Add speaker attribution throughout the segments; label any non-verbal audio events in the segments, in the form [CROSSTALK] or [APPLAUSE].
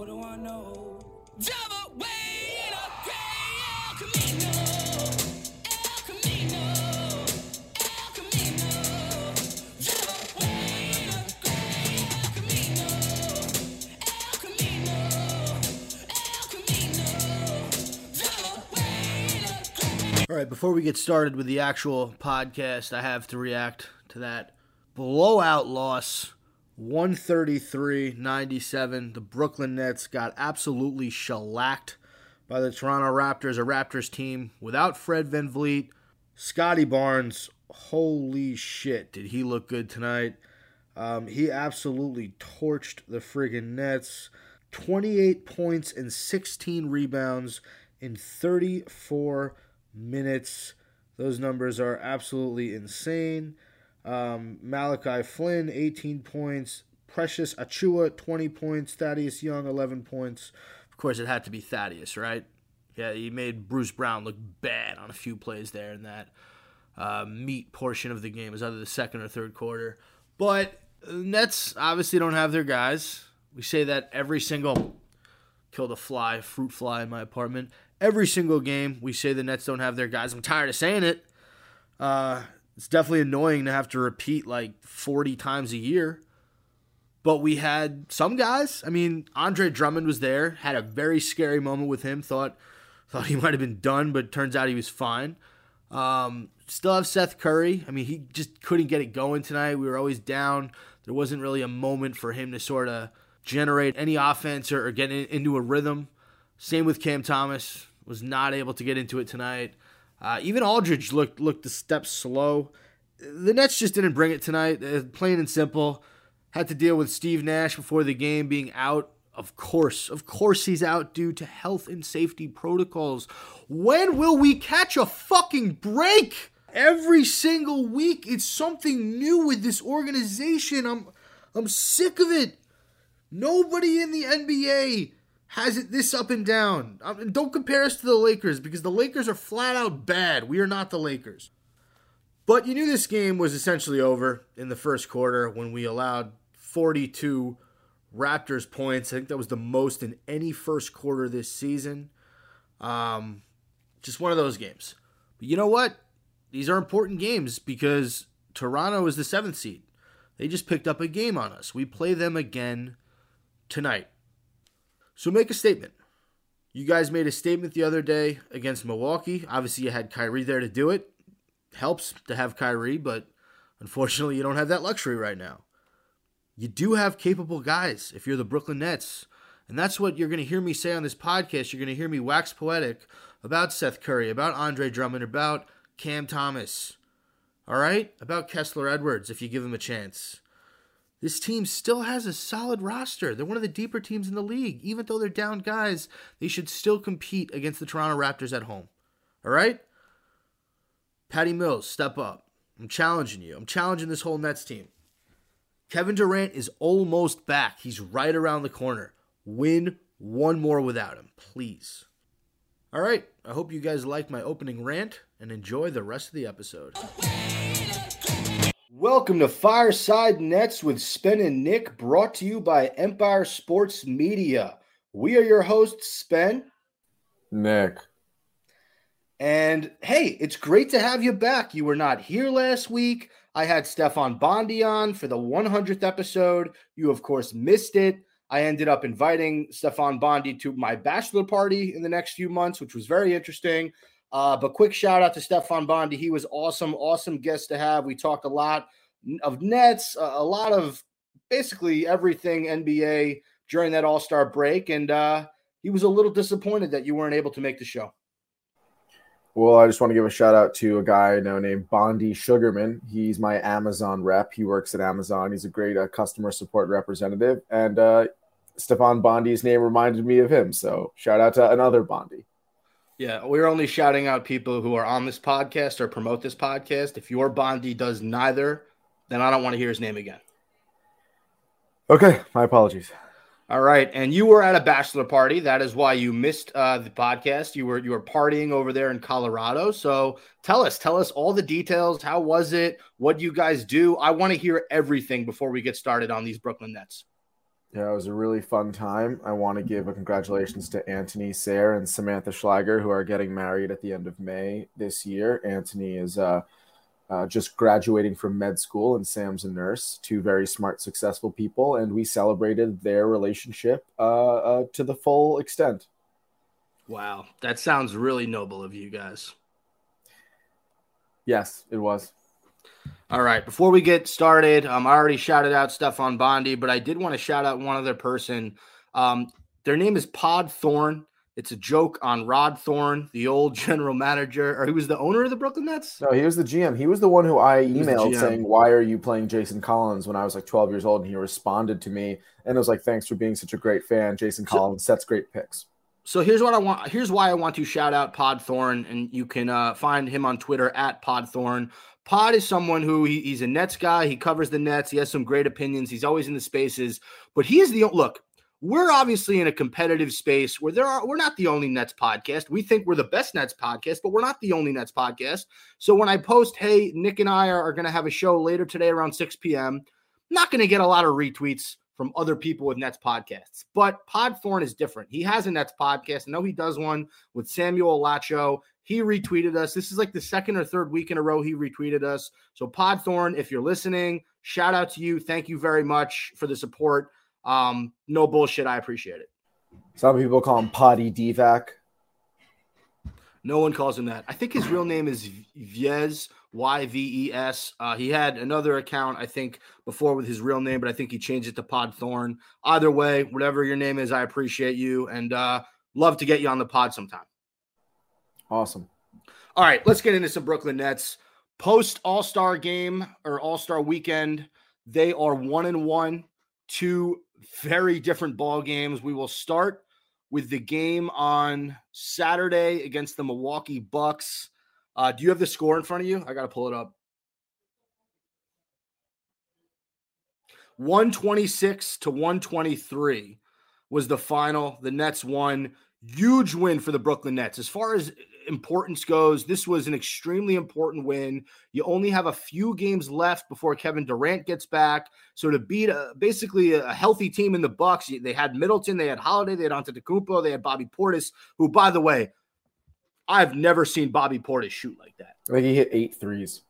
Speaker 1: What do I know? Away in a gray El Camino.
Speaker 2: All right, before we get started with the actual podcast, I have to react to that blowout loss 133 97. The Brooklyn Nets got absolutely shellacked by the Toronto Raptors, a Raptors team without Fred Van Vliet. Scottie Barnes, holy shit, did he look good tonight? Um, he absolutely torched the friggin' Nets. 28 points and 16 rebounds in 34 minutes. Those numbers are absolutely insane. Um, Malachi Flynn, 18 points. Precious Achiuwa, 20 points. Thaddeus Young, 11 points. Of course, it had to be Thaddeus, right? Yeah, he made Bruce Brown look bad on a few plays there in that uh, meat portion of the game. It was either the second or third quarter. But the Nets obviously don't have their guys. We say that every single killed a fly, fruit fly in my apartment. Every single game, we say the Nets don't have their guys. I'm tired of saying it. Uh, it's definitely annoying to have to repeat like 40 times a year. But we had some guys. I mean, Andre Drummond was there. Had a very scary moment with him. Thought thought he [LAUGHS] might have been done, but turns out he was fine. Um, still have Seth Curry. I mean, he just couldn't get it going tonight. We were always down. There wasn't really a moment for him to sort of generate any offense or, or get in, into a rhythm. Same with Cam Thomas. Was not able to get into it tonight. Uh, even Aldridge looked looked a step slow. The Nets just didn't bring it tonight. Uh, plain and simple. Had to deal with Steve Nash before the game being out. Of course, of course, he's out due to health and safety protocols. When will we catch a fucking break? Every single week, it's something new with this organization. I'm, I'm sick of it. Nobody in the NBA has it this up and down. Um, don't compare us to the Lakers because the Lakers are flat out bad. We are not the Lakers. But you knew this game was essentially over in the first quarter when we allowed 42 Raptors points. I think that was the most in any first quarter this season. Um, just one of those games. But you know what? These are important games because Toronto is the seventh seed. They just picked up a game on us. We play them again tonight. So make a statement. You guys made a statement the other day against Milwaukee. Obviously, you had Kyrie there to do it. Helps to have Kyrie, but unfortunately, you don't have that luxury right now. You do have capable guys if you're the Brooklyn Nets. And that's what you're going to hear me say on this podcast. You're going to hear me wax poetic about Seth Curry, about Andre Drummond, about Cam Thomas. All right? About Kessler Edwards if you give him a chance. This team still has a solid roster. They're one of the deeper teams in the league. Even though they're down guys, they should still compete against the Toronto Raptors at home. All right? Patty Mills, step up. I'm challenging you. I'm challenging this whole Nets team. Kevin Durant is almost back. He's right around the corner. Win one more without him, please. All right. I hope you guys like my opening rant and enjoy the rest of the episode. Welcome to Fireside Nets with Spen and Nick, brought to you by Empire Sports Media. We are your hosts, Spen.
Speaker 3: Nick.
Speaker 2: And hey, it's great to have you back. You were not here last week. I had Stefan Bondy on for the 100th episode. You, of course, missed it. I ended up inviting Stefan Bondy to my bachelor party in the next few months, which was very interesting. Uh, but quick shout out to Stefan Bondy. He was awesome, awesome guest to have. We talked a lot of Nets, a lot of basically everything NBA during that All Star break. And uh, he was a little disappointed that you weren't able to make the show.
Speaker 3: Well, I just want to give a shout out to a guy I know named Bondi Sugarman. He's my Amazon rep. He works at Amazon. He's a great uh, customer support representative. And uh, Stefan Bondy's name reminded me of him. So shout out to another Bondi.
Speaker 2: Yeah, we're only shouting out people who are on this podcast or promote this podcast. If your Bondi does neither, then I don't want to hear his name again.
Speaker 3: Okay, my apologies.
Speaker 2: All right, and you were at a bachelor party. That is why you missed uh, the podcast. You were you were partying over there in Colorado. So tell us, tell us all the details. How was it? What do you guys do? I want to hear everything before we get started on these Brooklyn Nets.
Speaker 3: Yeah, it was a really fun time. I want to give a congratulations to Anthony Sayre and Samantha Schlager, who are getting married at the end of May this year. Anthony is uh, uh, just graduating from med school, and Sam's a nurse. Two very smart, successful people, and we celebrated their relationship uh, uh, to the full extent.
Speaker 2: Wow, that sounds really noble of you guys.
Speaker 3: Yes, it was.
Speaker 2: All right. Before we get started, um, I already shouted out Stefan Bondy, but I did want to shout out one other person. Um, their name is Pod Thorn. It's a joke on Rod Thorn, the old [LAUGHS] general manager, or he was the owner of the Brooklyn Nets.
Speaker 3: No, he was the GM. He was the one who I emailed saying, "Why are you playing Jason Collins?" When I was like 12 years old, and he responded to me and it was like, "Thanks for being such a great fan. Jason
Speaker 2: So-
Speaker 3: Collins sets great picks."
Speaker 2: So here's what I want. Here's why I want to shout out Pod Thorn, and you can uh, find him on Twitter at Pod Thorn. Pod is someone who he, he's a Nets guy. He covers the Nets. He has some great opinions. He's always in the spaces, but he is the look. We're obviously in a competitive space where there are. We're not the only Nets podcast. We think we're the best Nets podcast, but we're not the only Nets podcast. So when I post, "Hey, Nick and I are, are going to have a show later today around 6 p.m." Not going to get a lot of retweets from other people with Nets podcasts. But Pod Thorn is different. He has a Nets podcast. I know he does one with Samuel Lacho. He retweeted us. This is like the second or third week in a row he retweeted us. So Podthorn, if you're listening, shout out to you. Thank you very much for the support. Um, no bullshit. I appreciate it.
Speaker 3: Some people call him Potty Divac.
Speaker 2: No one calls him that. I think his real name is Vyez, Y V E S. Uh, he had another account, I think, before with his real name, but I think he changed it to Pod Thorn. Either way, whatever your name is, I appreciate you and uh, love to get you on the pod sometime.
Speaker 3: Awesome.
Speaker 2: All right, let's get into some Brooklyn Nets. Post All Star game or All Star weekend, they are one and one, two very different ball games. We will start with the game on Saturday against the Milwaukee Bucks. Uh, do you have the score in front of you? I got to pull it up. 126 to 123 was the final. The Nets won. Huge win for the Brooklyn Nets. As far as importance goes, this was an extremely important win. You only have a few games left before Kevin Durant gets back. So to beat a, basically a healthy team in the Bucks, they had Middleton, they had Holiday, they had Antetokounmpo, they had Bobby Portis, who, by the way, I've never seen Bobby Portis shoot like that.
Speaker 3: I think he hit eight threes.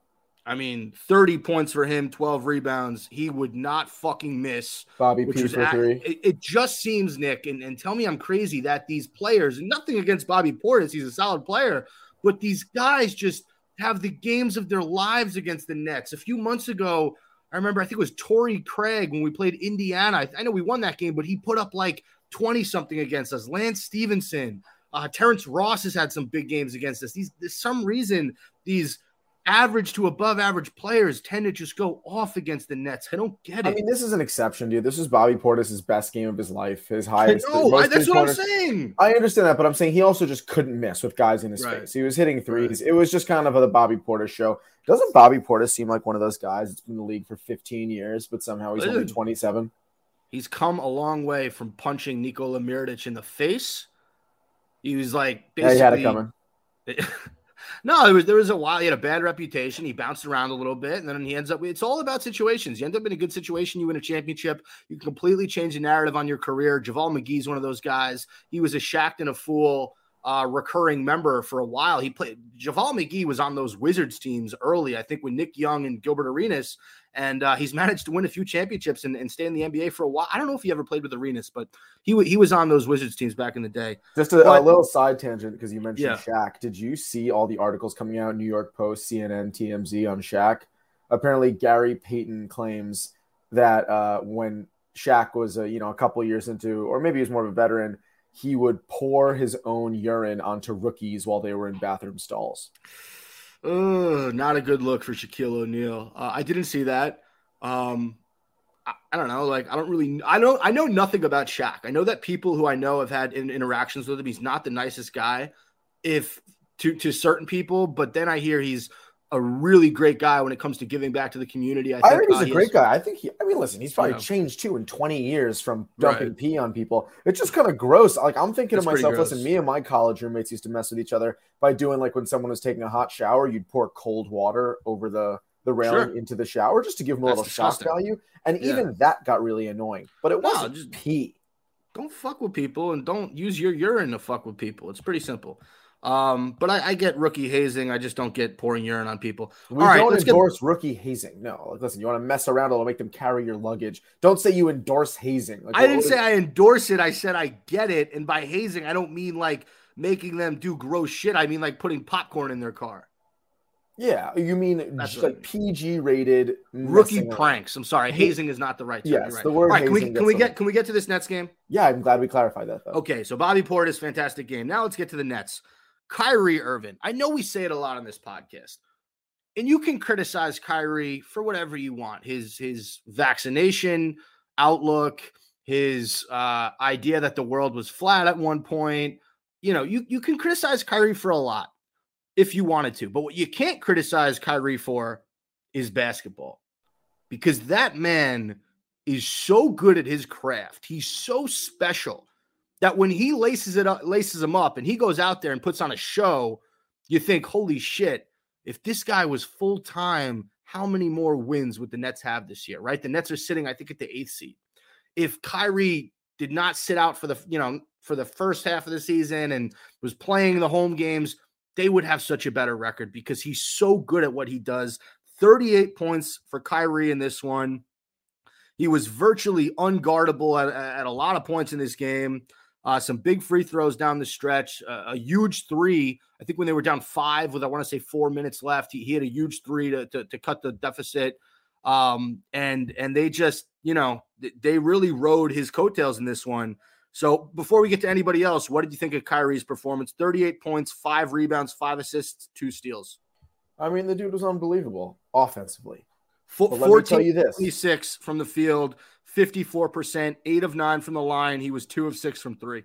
Speaker 2: I mean, 30 points for him, 12 rebounds. He would not fucking miss
Speaker 3: Bobby P for
Speaker 2: at-
Speaker 3: three.
Speaker 2: it, it just seems Nick, and, and tell me I'm crazy that these players, nothing against Bobby Portis, he's a solid player, but these guys just have the games of their lives against the Nets. A few months ago, I remember I think it was Torrey Craig when we played Indiana. I, I know we won that game, but he put up like 20 something against us. Lance Stephenson, uh, Terrence Ross has had some big games against us. These, there's some reason these average to above average players tend to just go off against the Nets. I don't get it.
Speaker 3: I mean, this is an exception, dude. This is Bobby Portis' best game of his life. His highest.
Speaker 2: I- that's what I'm saying.
Speaker 3: I understand that, but I'm saying he also just couldn't miss with guys in his
Speaker 2: Right.
Speaker 3: face. He was hitting threes. It was just kind of a the Bobby Portis show. Doesn't Bobby Portis seem like one of those guys that's been in the league for 15 years, but somehow he's only 27?
Speaker 2: He's come a long way from punching Nikola Mirotic in the face. He was like
Speaker 3: Yeah, he had it coming. [LAUGHS]
Speaker 2: no, there was there was a while he had a bad reputation. He bounced around a little bit, and then he ends up. It's all about situations. You end up in a good situation, you win a championship. You completely change the narrative on your career. JaVale McGee's one of those guys. He was a Shaqtin' a Fool uh, recurring member for a while. He played. JaVale McGee was on those Wizards teams early, I think, with Nick Young and Gilbert Arenas, and uh, he's [LAUGHS] managed to win a few championships and, and stay in the NBA for a while. I don't know if he ever played with Arenas, but he wa- he was on those Wizards teams back in the day.
Speaker 3: Just a, a little side tangent because you mentioned
Speaker 2: Yeah.
Speaker 3: Shaq. Did you see all the articles coming out? New York Post, CNN, TMZ on Shaq. Apparently, Gary Payton claims that uh, when Shaq was a you know a couple years into, or maybe he was more of a veteran, he would pour his own urine onto rookies while they were in bathroom stalls.
Speaker 2: Ugh, not a good look for Shaquille O'Neal. Uh, I didn't see that. Um, I, I don't know. Like, I don't really. I know. I know nothing about Shaq. I know that people who I know have had in, interactions with him. He's not the nicest guy, if to to certain people. But then I hear he's a really great guy when it comes to giving back to the community. I
Speaker 3: I
Speaker 2: think
Speaker 3: he's
Speaker 2: uh,
Speaker 3: a great guy. I think he. I mean, listen, he's probably
Speaker 2: Yeah.
Speaker 3: changed too in 20 years from dumping
Speaker 2: Right.
Speaker 3: pee on people. It's just kind of gross. Like I'm thinking
Speaker 2: It's
Speaker 3: to myself, listen, me and my college roommates used to mess with each other by doing like when someone was taking a hot shower, you'd pour cold water over the the railing
Speaker 2: Sure.
Speaker 3: into the shower just to give them a
Speaker 2: That's
Speaker 3: little shock value. And
Speaker 2: Yeah.
Speaker 3: even that got really annoying. But it
Speaker 2: No,
Speaker 3: wasn't
Speaker 2: just-
Speaker 3: pee.
Speaker 2: don't fuck with people and don't use your urine to fuck with people. It's pretty simple. Um, but I, I get rookie hazing. I just don't get pouring urine on people.
Speaker 3: We
Speaker 2: All right,
Speaker 3: don't
Speaker 2: let's get-
Speaker 3: endorse rookie hazing. No, like listen, you want to mess around, it'll make them carry your luggage. Don't say you endorse hazing. Like,
Speaker 2: I didn't say
Speaker 3: is-
Speaker 2: I endorse it. I said I get it. And by hazing, I don't mean like making them do gross shit. I mean like putting popcorn in their car.
Speaker 3: Yeah, you mean
Speaker 2: That's
Speaker 3: just
Speaker 2: what I
Speaker 3: like PG rated
Speaker 2: Rookie pranks. I'm sorry. Hazing is not the right term.
Speaker 3: Yes,
Speaker 2: right.
Speaker 3: the word
Speaker 2: All right, can we can we get can we get to this Nets game?
Speaker 3: Yeah, I'm glad we clarified that though.
Speaker 2: Okay, so Bobby Portis, fantastic game. Now let's get to the Nets. Kyrie Irving. I know we say it a lot on this podcast. And you can criticize Kyrie for whatever you want. His his vaccination outlook, his uh, idea that the world was flat at one point. You know, you, you can criticize Kyrie for a lot if you wanted to. But what you can't criticize Kyrie for is basketball. Because that man is so good at his craft. He's so special that when he laces it up, laces him up and he goes out there and puts on a show, you think, holy shit, if this guy was full time, how many more wins would the Nets have this year? Right? The Nets are sitting, I think, at the eighth seed. If Kyrie did not sit out for the, you know, for the first half of the season and was playing the home games, they would have such a better record because he's so good at what he does. 38 points for Kyrie in this one. He was virtually unguardable at, at a lot of points in this game. Uh, some big free throws down the stretch, uh, a huge three. I think when they were down five with I want to say four minutes left, he, he had a huge three to, to, to cut the deficit. Um, and and they just you know th- they really rode his coattails in this one. So before we get to anybody else, what did you think of Kyrie's performance? 38 points, five rebounds, five assists, two steals.
Speaker 3: I mean, the dude was unbelievable offensively.
Speaker 2: Fo-
Speaker 3: But let me tell
Speaker 2: 14
Speaker 3: you this.
Speaker 2: 26 from the field, 54%, eight of nine from the line. He was two of six from three.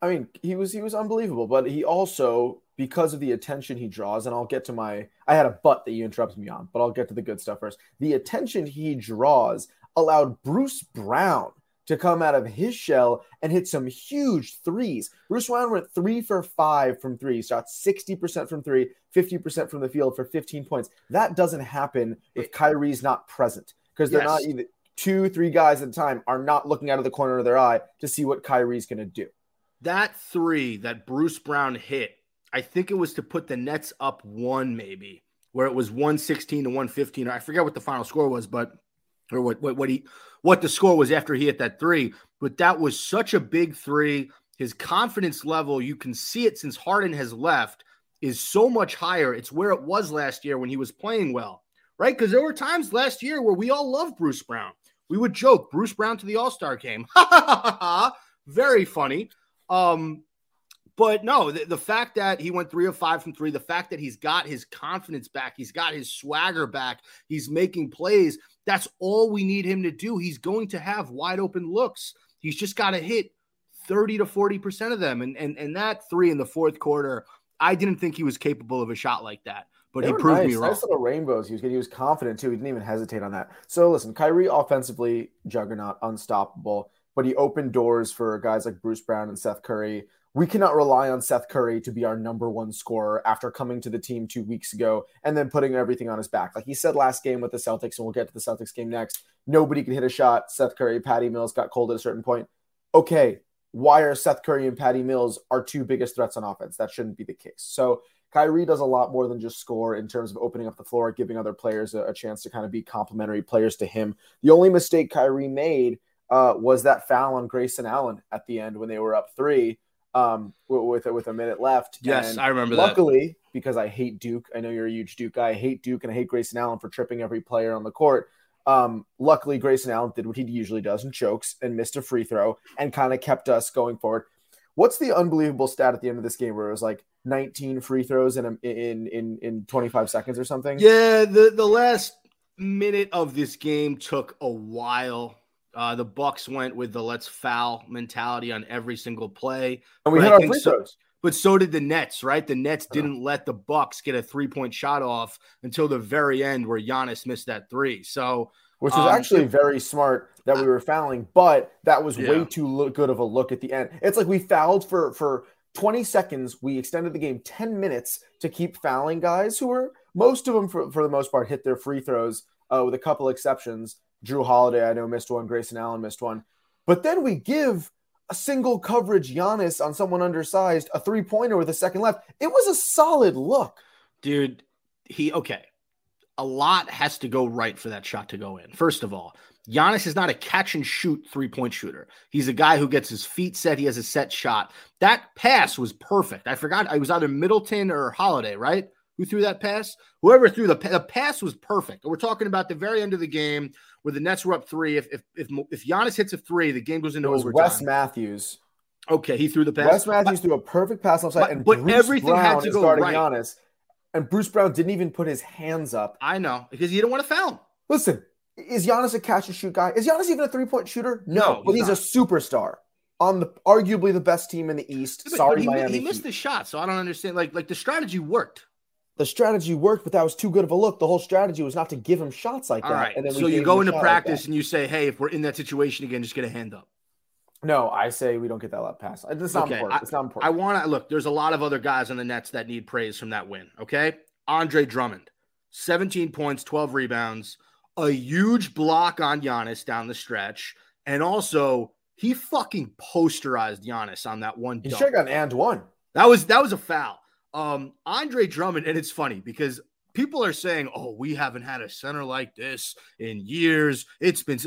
Speaker 3: I mean, he was he was unbelievable, but he also because of the attention he draws, and I'll get to my I had a butt that you interrupted me on, but I'll get to the good stuff first. The attention he draws allowed Bruce Brown to come out of his shell and hit some huge threes. Bruce Brown went three for five from three, shot 60% from three, 50% from the field for 15 points. That doesn't happen if Kyrie's not present because they're not
Speaker 2: Yes.
Speaker 3: either two, three guys at a time are not looking out of the corner of their eye to see what Kyrie's going to do.
Speaker 2: That three that Bruce Brown hit, I think it was to put the Nets up one, maybe, where it was 116 to 115. I forget what the final score was, but or what what, what he what the score was after he hit that three. But that was such a big three. His confidence level, you can see it since Harden has left, is so much higher. It's where it was last year when he was playing well, right? Because there were times last year where we all loved Bruce Brown. We would joke Bruce Brown to the All Star game. [LAUGHS] Very funny. Um, but no, the, the fact that he went three of five from three, the fact that he's got his confidence back, he's got his swagger back, he's making plays. That's all we need him to do. He's going to have wide open looks. He's just got to hit 30 to 40% of them. And, and, and that three in the fourth quarter, I didn't think he was capable of a shot like that, but
Speaker 3: They
Speaker 2: he proved
Speaker 3: nice,
Speaker 2: me wrong.
Speaker 3: Nice little rainbows. He was good. He was confident too. He didn't even hesitate on that. So listen, Kyrie offensively juggernaut, unstoppable, but he opened doors for guys like Bruce Brown and Seth Curry. We cannot rely on Seth Curry to be our number one scorer after coming to the team two weeks ago and then putting everything on his back. Like he said last game with the Celtics, and we'll get to the Celtics game next. Nobody could hit a shot. Seth Curry, Patty Mills got cold at a certain point. Okay, why are Seth Curry and Patty Mills our two biggest threats on offense? That shouldn't be the case. So Kyrie does a lot more than just score in terms of opening up the floor, giving other players a, a chance to kind of be complementary players to him. The only mistake Kyrie made uh, was that foul on Grayson Allen at the end when they were up three um, with with a minute left.
Speaker 2: Yes,
Speaker 3: And
Speaker 2: I remember that.
Speaker 3: luckily, because I hate Duke, I know you're a huge Duke guy. I hate Duke and I hate Grayson Allen for tripping every player on the court. Um, luckily, Grayson Allen did what he usually does and chokes and missed a free throw and kind of kept us going forward. What's the unbelievable stat at the end of this game where it was like 19 free throws in a, in in in 25 seconds or something?
Speaker 2: Yeah, the the last minute of this game took a while. Uh, the Bucks went with the let's foul mentality on every single play,
Speaker 3: and we
Speaker 2: but
Speaker 3: hit our free
Speaker 2: so- but so did the Nets. Right, the Nets
Speaker 3: Yeah.
Speaker 2: didn't let the Bucks get a three point shot off until the very end, where Giannis missed that three. So
Speaker 3: which was
Speaker 2: Um,
Speaker 3: actually very smart that we were fouling, but that was way too good of a look at the end. It's like we fouled for for 20 seconds. We extended the game 10 minutes to keep fouling guys who were most of them, for, for the most part, hit their free throws uh, with a couple exceptions. Jrue Holiday, I know, missed one. Grayson Allen missed one. But then we give a single coverage Giannis on someone undersized a three pointer with a second left. It was a solid look.
Speaker 2: Dude, he okay. A lot has to go right for that shot to go in. First of all, Giannis is not a catch and shoot three point shooter. He's a guy who gets his feet set. He has a set shot. That pass was perfect. I forgot. I was either Middleton or Holiday, right? Who threw that pass? Whoever threw the the pass was perfect. We're talking about the very end of the game where the Nets were up three. If if if, if Giannis hits a three, the game goes
Speaker 3: It
Speaker 2: into
Speaker 3: was
Speaker 2: overtime.
Speaker 3: Wes Matthews.
Speaker 2: okay, he threw the pass.
Speaker 3: Wes Matthews threw a perfect pass offside,
Speaker 2: but-
Speaker 3: and
Speaker 2: but
Speaker 3: Bruce
Speaker 2: everything
Speaker 3: Brown
Speaker 2: had to go right.
Speaker 3: Giannis, and Bruce Brown didn't even put his hands up.
Speaker 2: I know because you don't want to foul him.
Speaker 3: Listen, is Giannis a catch and shoot guy? Is Giannis even a three point shooter? No,
Speaker 2: No,
Speaker 3: but
Speaker 2: he's
Speaker 3: he's, a superstar on the arguably the best team in the East.
Speaker 2: But-
Speaker 3: Sorry,
Speaker 2: but he,
Speaker 3: Miami.
Speaker 2: he missed
Speaker 3: Heat.
Speaker 2: the shot, so I don't understand. Like like the strategy worked.
Speaker 3: The strategy worked, but that was too good of a look. The whole strategy was not to give him shots like
Speaker 2: All
Speaker 3: that.
Speaker 2: right.
Speaker 3: And then
Speaker 2: So you go into
Speaker 3: shot like
Speaker 2: practice and you say, "Hey, if we're in that situation again, just get a hand up."
Speaker 3: no, I say we don't get that left pass. It's not
Speaker 2: Okay,
Speaker 3: important. it's not important.
Speaker 2: I
Speaker 3: important.
Speaker 2: want to look. There's a lot of other guys on the Nets that need praise from that win. Okay, Andre Drummond, 17 points, 12 rebounds, a huge block on Giannis down the stretch, and also he fucking posterized Giannis on that one.
Speaker 3: he
Speaker 2: dunk.
Speaker 3: should have got an and one.
Speaker 2: That was that was a foul. Um, Andre Drummond, and it's funny because people are saying, "Oh, we haven't had a center like this in years." It's been.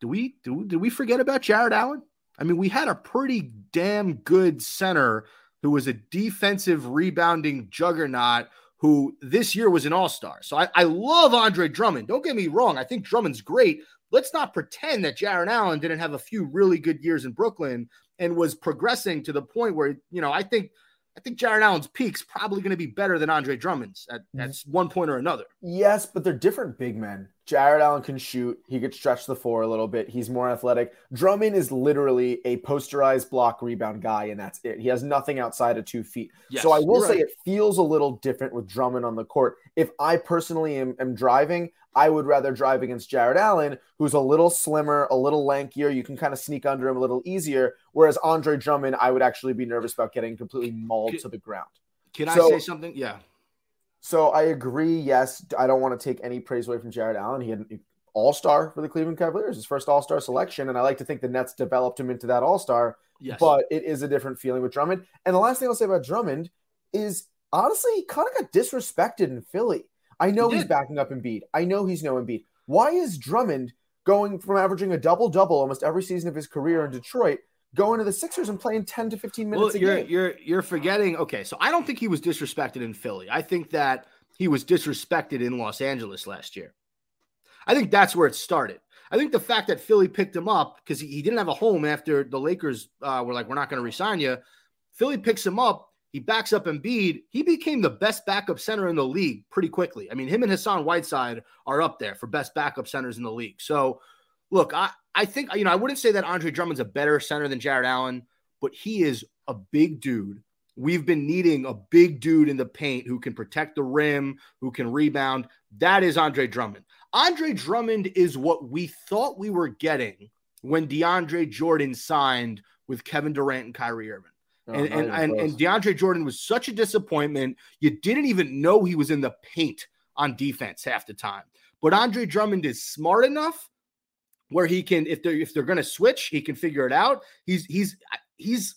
Speaker 2: Do we do? Did we forget about Jarrett Allen? I mean, we had a pretty damn good center who was a defensive rebounding juggernaut who this year was an all star. So I, I love Andre Drummond. Don't get me wrong. I think Drummond's great. Let's not pretend that Jarrett Allen didn't have a few really good years in Brooklyn and was progressing to the point where, you know, I think I think Jarrett Allen's peak's probably going to be better than Andre Drummond's at, at one point or another.
Speaker 3: Yes, but they're different big men. Jarrett Allen can shoot. He could stretch the floor a little bit. He's more athletic. Drummond is literally a posterized block rebound guy, and that's it. He has nothing outside of two feet.
Speaker 2: Yes,
Speaker 3: so I will say
Speaker 2: right.
Speaker 3: it feels a little different with Drummond on the court. If I personally am, am driving, I would rather drive against Jarrett Allen, who's a little slimmer, a little lankier. You can kind of sneak under him a little easier. Whereas Andre Drummond, I would actually be nervous about getting completely mauled
Speaker 2: Can-
Speaker 3: to the ground.
Speaker 2: Can I say something? Yeah.
Speaker 3: So I agree. Yes, I don't want to take any praise away from Jarrett Allen. He had an All Star for the Cleveland Cavaliers, his first All Star selection, and I like to think the Nets developed him into that All Star.
Speaker 2: Yes.
Speaker 3: But it is a different feeling with Drummond. And the last thing I'll say about Drummond is honestly, he kind of got disrespected in Philly. I know
Speaker 2: He
Speaker 3: he's backing up Embiid. I know he's no Embiid. Why is Drummond going from averaging a double double almost every season of his career in Detroit, going to the Sixers and playing 10 to 15 minutes
Speaker 2: well,
Speaker 3: a
Speaker 2: you're
Speaker 3: game?
Speaker 2: you're you're forgetting. Okay, so I don't think he was disrespected in Philly. I think that he was disrespected in Los Angeles last year. I think that's where it started. I think the fact that Philly picked him up because he, he didn't have a home after the Lakers uh, were like, "We're not going to resign you." Philly picks him up. He backs up Embiid. He became the best backup center in the league pretty quickly. I mean, him and Hassan Whiteside are up there for best backup centers in the league. So, look, I, I think, you know, I wouldn't say that Andre Drummond's a better center than Jarrett Allen, but he is a big dude. We've been needing a big dude in the paint who can protect the rim, who can rebound. That is Andre Drummond. Andre Drummond is what we thought we were getting when DeAndre Jordan signed with Kevin Durant and Kyrie Irving.
Speaker 3: Oh,
Speaker 2: and
Speaker 3: not
Speaker 2: and, and, and DeAndre Jordan was such a disappointment. You didn't even know he was in the paint on defense half the time. But Andre Drummond is smart enough where he can, if they're if they're gonna switch, he can figure it out. He's he's he's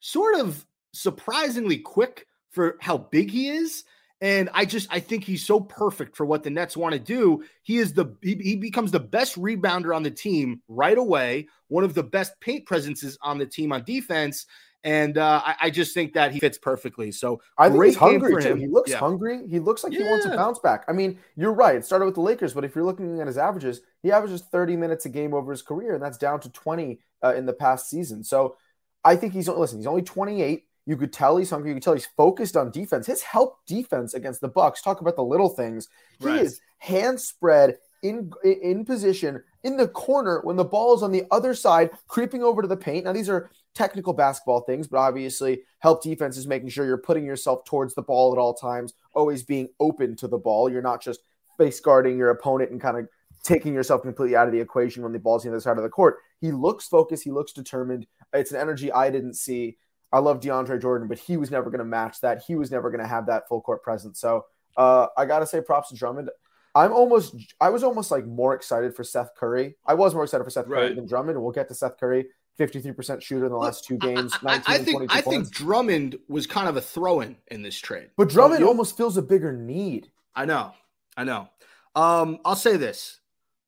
Speaker 2: sort of surprisingly quick for how big he is. And I just I think he's so perfect for what the Nets want to do. He is the he, he becomes the best rebounder on the team right away, one of the best paint presences on the team on defense. And uh, I, I just think that he fits perfectly. So
Speaker 3: I think he's hungry too.
Speaker 2: him.
Speaker 3: He looks
Speaker 2: Yeah.
Speaker 3: hungry. He looks like he wants to bounce back. I mean, you're right. It started with the Lakers, but if you're looking at his averages, he averages 30 minutes a game over his career, and that's down to 20 uh, in the past season. So I think he's listen. He's only 28. You could tell he's hungry. You could tell he's focused on defense. His help defense against the Bucks. Talk about the little things. He
Speaker 2: Right.
Speaker 3: is hand spread in in position in the corner when the ball is on the other side, creeping over to the paint. Now these are technical basketball things, but obviously help defense is making sure you're putting yourself towards the ball at all times, always being open to the ball. You're not just face guarding your opponent and kind of taking yourself completely out of the equation when the ball's on the other side of the court. He looks focused. He looks determined. It's an energy I didn't see. I love DeAndre Jordan, but he was never going to match that. He was never going to have that full court presence. So Uh, I gotta say, props to Drummond. I'm almost, I was almost like more excited for Seth Curry. I was more excited for Seth Curry
Speaker 2: Right.
Speaker 3: than Drummond. We'll get to Seth Curry, 53% shooter in the last two games,
Speaker 2: I,
Speaker 3: 19
Speaker 2: I think I think. Drummond was kind of a throw-in in this trade.
Speaker 3: But Drummond almost feels a bigger need.
Speaker 2: I know, I know. Um, I'll say this: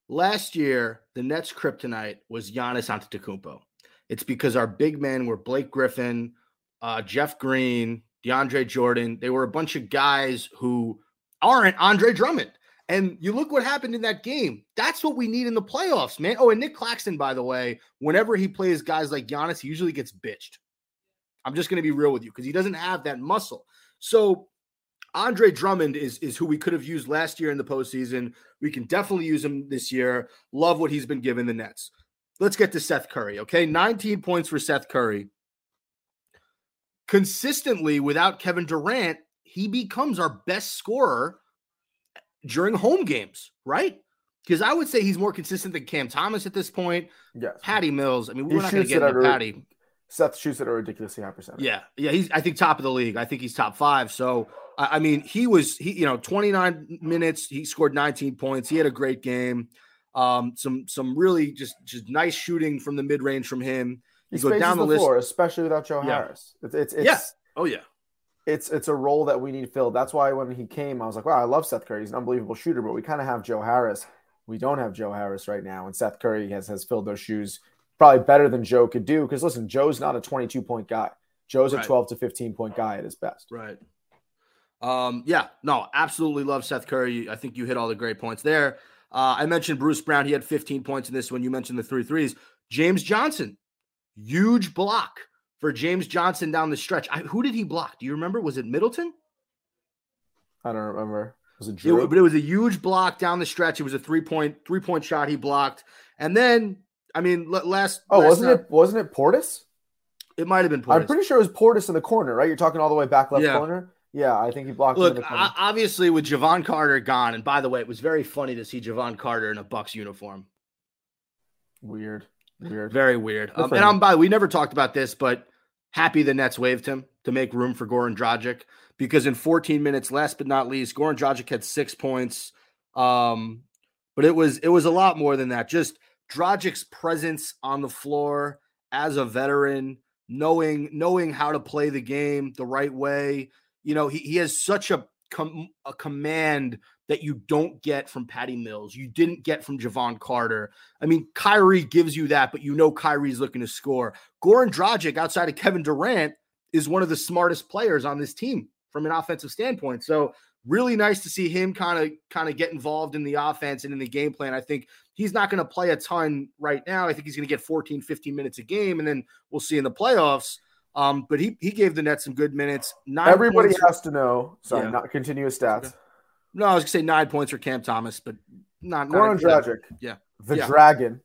Speaker 2: last year, the Nets' kryptonite was Giannis Antetokounmpo. It's because our big men were Blake Griffin, uh, Jeff Green, DeAndre Jordan. They were a bunch of guys who aren't Andre Drummond. And you look what happened in that game. That's what we need in the playoffs, man. Oh, and Nic Claxton, by the way, whenever he plays guys like Giannis, he usually gets bitched. I'm just going to be real with you because he doesn't have that muscle. So Andre Drummond is is who we could have used last year in the postseason. We can definitely use him this year. Love what he's been given the Nets. Let's get to Seth Curry. Okay, 19 points for Seth Curry. Consistently, without Kevin Durant, he becomes our best scorer during home games, right? Because I would say he's more consistent than Cam Thomas at this point.
Speaker 3: Yes.
Speaker 2: Patty Mills. I mean, we're not going to get into Patty.
Speaker 3: Seth shoots at a ridiculously high percentage.
Speaker 2: Yeah, yeah, he's I think top of the league. I think he's top five. So I, I mean, he was he you know 29 minutes. He scored 19 points. He had a great game. Um, some some really just just nice shooting from the mid range from him.
Speaker 3: He
Speaker 2: go down
Speaker 3: the,
Speaker 2: the list.
Speaker 3: floor, especially without Joe
Speaker 2: Yeah.
Speaker 3: Harris. It's it's it's,
Speaker 2: Yeah. Oh yeah,
Speaker 3: it's it's a role that we need filled. That's why when he came, I was like, wow, I love Seth Curry. He's an unbelievable shooter, but we kind of have Joe Harris. We don't have Joe Harris right now, and Seth Curry has has filled those shoes probably better than Joe could do. Because listen, Joe's not a 22 point guy. Joe's a 12 to 15 point guy at his best.
Speaker 2: right. Um, yeah, no, absolutely love Seth Curry. I think you hit all the great points there. Uh, I mentioned Bruce Brown. He had 15 points in this one. You mentioned the three threes. James Johnson, huge block for James Johnson down the stretch. I, who did he block? Do you remember? Was it Middleton?
Speaker 3: I don't remember. Was it
Speaker 2: It,
Speaker 3: Jrue?
Speaker 2: but it was a huge block down the stretch. It was a three point three point shot he blocked, and then I mean last.
Speaker 3: oh,
Speaker 2: last
Speaker 3: wasn't
Speaker 2: night-
Speaker 3: it? Wasn't it Portis?
Speaker 2: It might have been. Portis.
Speaker 3: I'm pretty sure it was Portis in the corner, right? You're talking all the way back left
Speaker 2: Yeah.
Speaker 3: corner. Yeah, I think he blocked
Speaker 2: Look,
Speaker 3: in the corner.
Speaker 2: o- obviously with Jevon Carter gone, and by the way, it was very funny to see Jevon Carter in a Bucks uniform.
Speaker 3: Weird, weird.
Speaker 2: Very weird. Um, and. I'm by we never talked about this, but happy the Nets waived him to make room for Goran Dragic because in 14 minutes, last but not least, Goran Dragic had six points. Um, but it was it was a lot more than that. Just Dragic's presence on the floor as a veteran, knowing knowing how to play the game the right way. You know, he, he has such a com- a command that you don't get from Patty Mills. You didn't get from Jevon Carter. I mean, Kyrie gives you that, but you know Kyrie's looking to score. Goran Dragic, outside of Kevin Durant, is one of the smartest players on this team from an offensive standpoint. So really nice to see him kind of kind of get involved in the offense and in the game plan. I think he's not going to play a ton right now. I think he's going to get 14, 15 minutes a game, and then we'll see in the playoffs. Um, but he he gave the Nets some good minutes. Nine
Speaker 3: Everybody
Speaker 2: points-
Speaker 3: has to know. Sorry,
Speaker 2: Yeah.
Speaker 3: not continuous stats.
Speaker 2: Okay. No, I was gonna say nine points for Cam Thomas, but not
Speaker 3: Goran Dragic,
Speaker 2: Yeah.
Speaker 3: the
Speaker 2: Yeah.
Speaker 3: Dragon,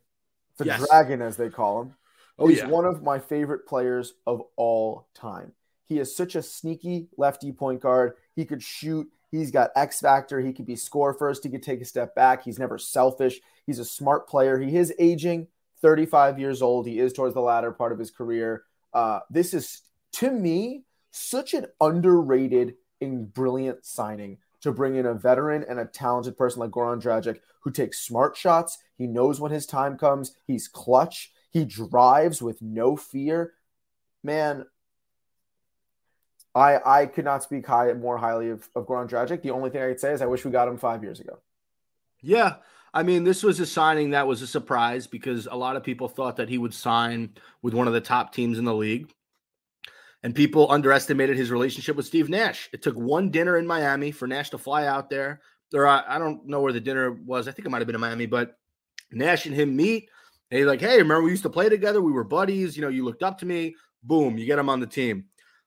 Speaker 3: the
Speaker 2: Yes.
Speaker 3: Dragon as they call him.
Speaker 2: Oh
Speaker 3: He's
Speaker 2: yeah,
Speaker 3: one of my favorite players of all time. He is such a sneaky lefty point guard. He could shoot. He's got X factor. He could be score first. He could take a step back. He's never selfish. He's a smart player. He is aging, 35 years old. He is towards the latter part of his career. Uh, this is, to me, such an underrated and brilliant signing to bring in a veteran and a talented person like Goran Dragic who takes smart shots. He knows when his time comes. He's clutch. He drives with no fear. Man, I I could not speak high more highly of, of Goran Dragic. The only thing I could say is I wish we got him five years ago.
Speaker 2: yeah. I mean, this was a signing that was a surprise because a lot of people thought that he would sign with one of the top teams in the league, and people underestimated his relationship with Steve Nash. It took one dinner in Miami for Nash to fly out there. Or I, I don't know where the dinner was. I think it might have been in Miami, but Nash and him meet. And he's like, "Hey, remember we used to play together? We were buddies. You know, you looked up to me. Boom, you get him on the team."